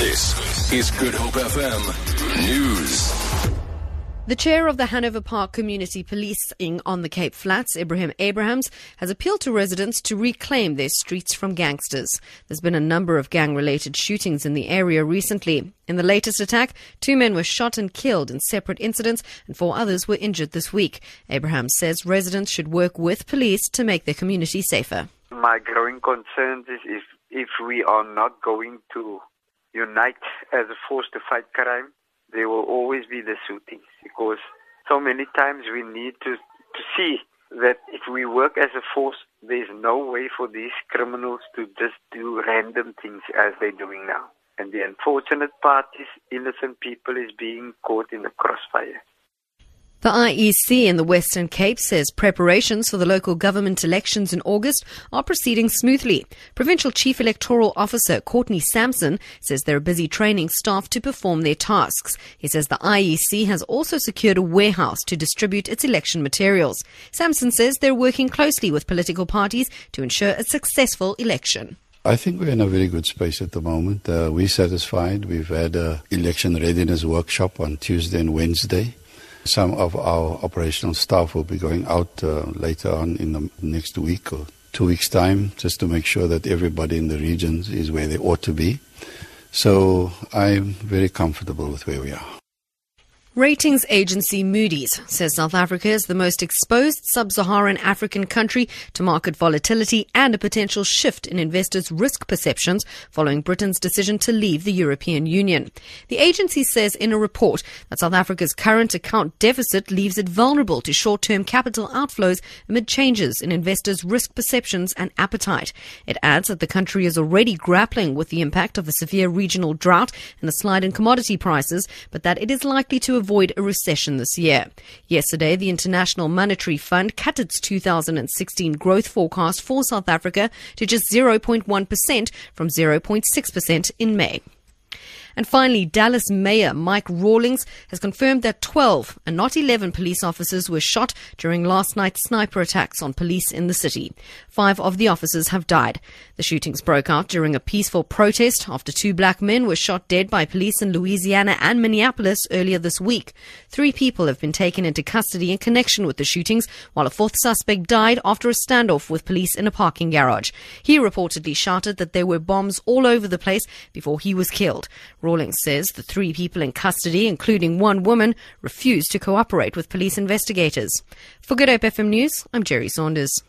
This is Good Hope FM News. The chair of the Hanover Park Community Policing on the Cape Flats, Ebrahim Abrahams, has appealed to residents to reclaim their streets from gangsters. There's been a number of gang related shootings in the area recently. In the latest attack, two men were shot and killed in separate incidents, and four others were injured this week. Abrahams says residents should work with police to make their community safer. My growing concern is if, if we are not going to unite as a force to fight crime, there will always be the shootings because so many times we need to, to see that if we work as a force, there's no way for these criminals to just do random things as they're doing now. And the unfortunate part is innocent people is being caught in the crossfire. The IEC in the Western Cape says preparations for the local government elections in August are proceeding smoothly. Provincial Chief Electoral Officer Courtney Sampson says they're busy training staff to perform their tasks. He says the IEC has also secured a warehouse to distribute its election materials. Sampson says they're working closely with political parties to ensure a successful election. I think we're in a very good space at the moment. Uh, we're satisfied. We've had an election readiness workshop on Tuesday and Wednesday. Some of our operational staff will be going out uh, later on in the next week or two weeks' time just to make sure that everybody in the regions is where they ought to be. So I'm very comfortable with where we are. Ratings agency Moody's says South Africa is the most exposed sub-Saharan African country to market volatility and a potential shift in investors' risk perceptions following Britain's decision to leave the European Union. The agency says in a report that South Africa's current account deficit leaves it vulnerable to short-term capital outflows amid changes in investors' risk perceptions and appetite. It adds that the country is already grappling with the impact of the severe regional drought and the slide in commodity prices, but that it is likely to avoid a recession this year. Yesterday, the International Monetary Fund cut its 2016 growth forecast for South Africa to just 0.1% from 0.6% in May. And finally, Dallas Mayor Mike Rawlings has confirmed that 12 and not 11 police officers were shot during last night's sniper attacks on police in the city. Five of the officers have died. The shootings broke out during a peaceful protest after two black men were shot dead by police in Louisiana and Minneapolis earlier this week. Three people have been taken into custody in connection with the shootings, while a fourth suspect died after a standoff with police in a parking garage. He reportedly shouted that there were bombs all over the place before he was killed. Rawlings says the three people in custody, including one woman, refused to cooperate with police investigators. For Good Hope FM News, I'm Jerry Saunders.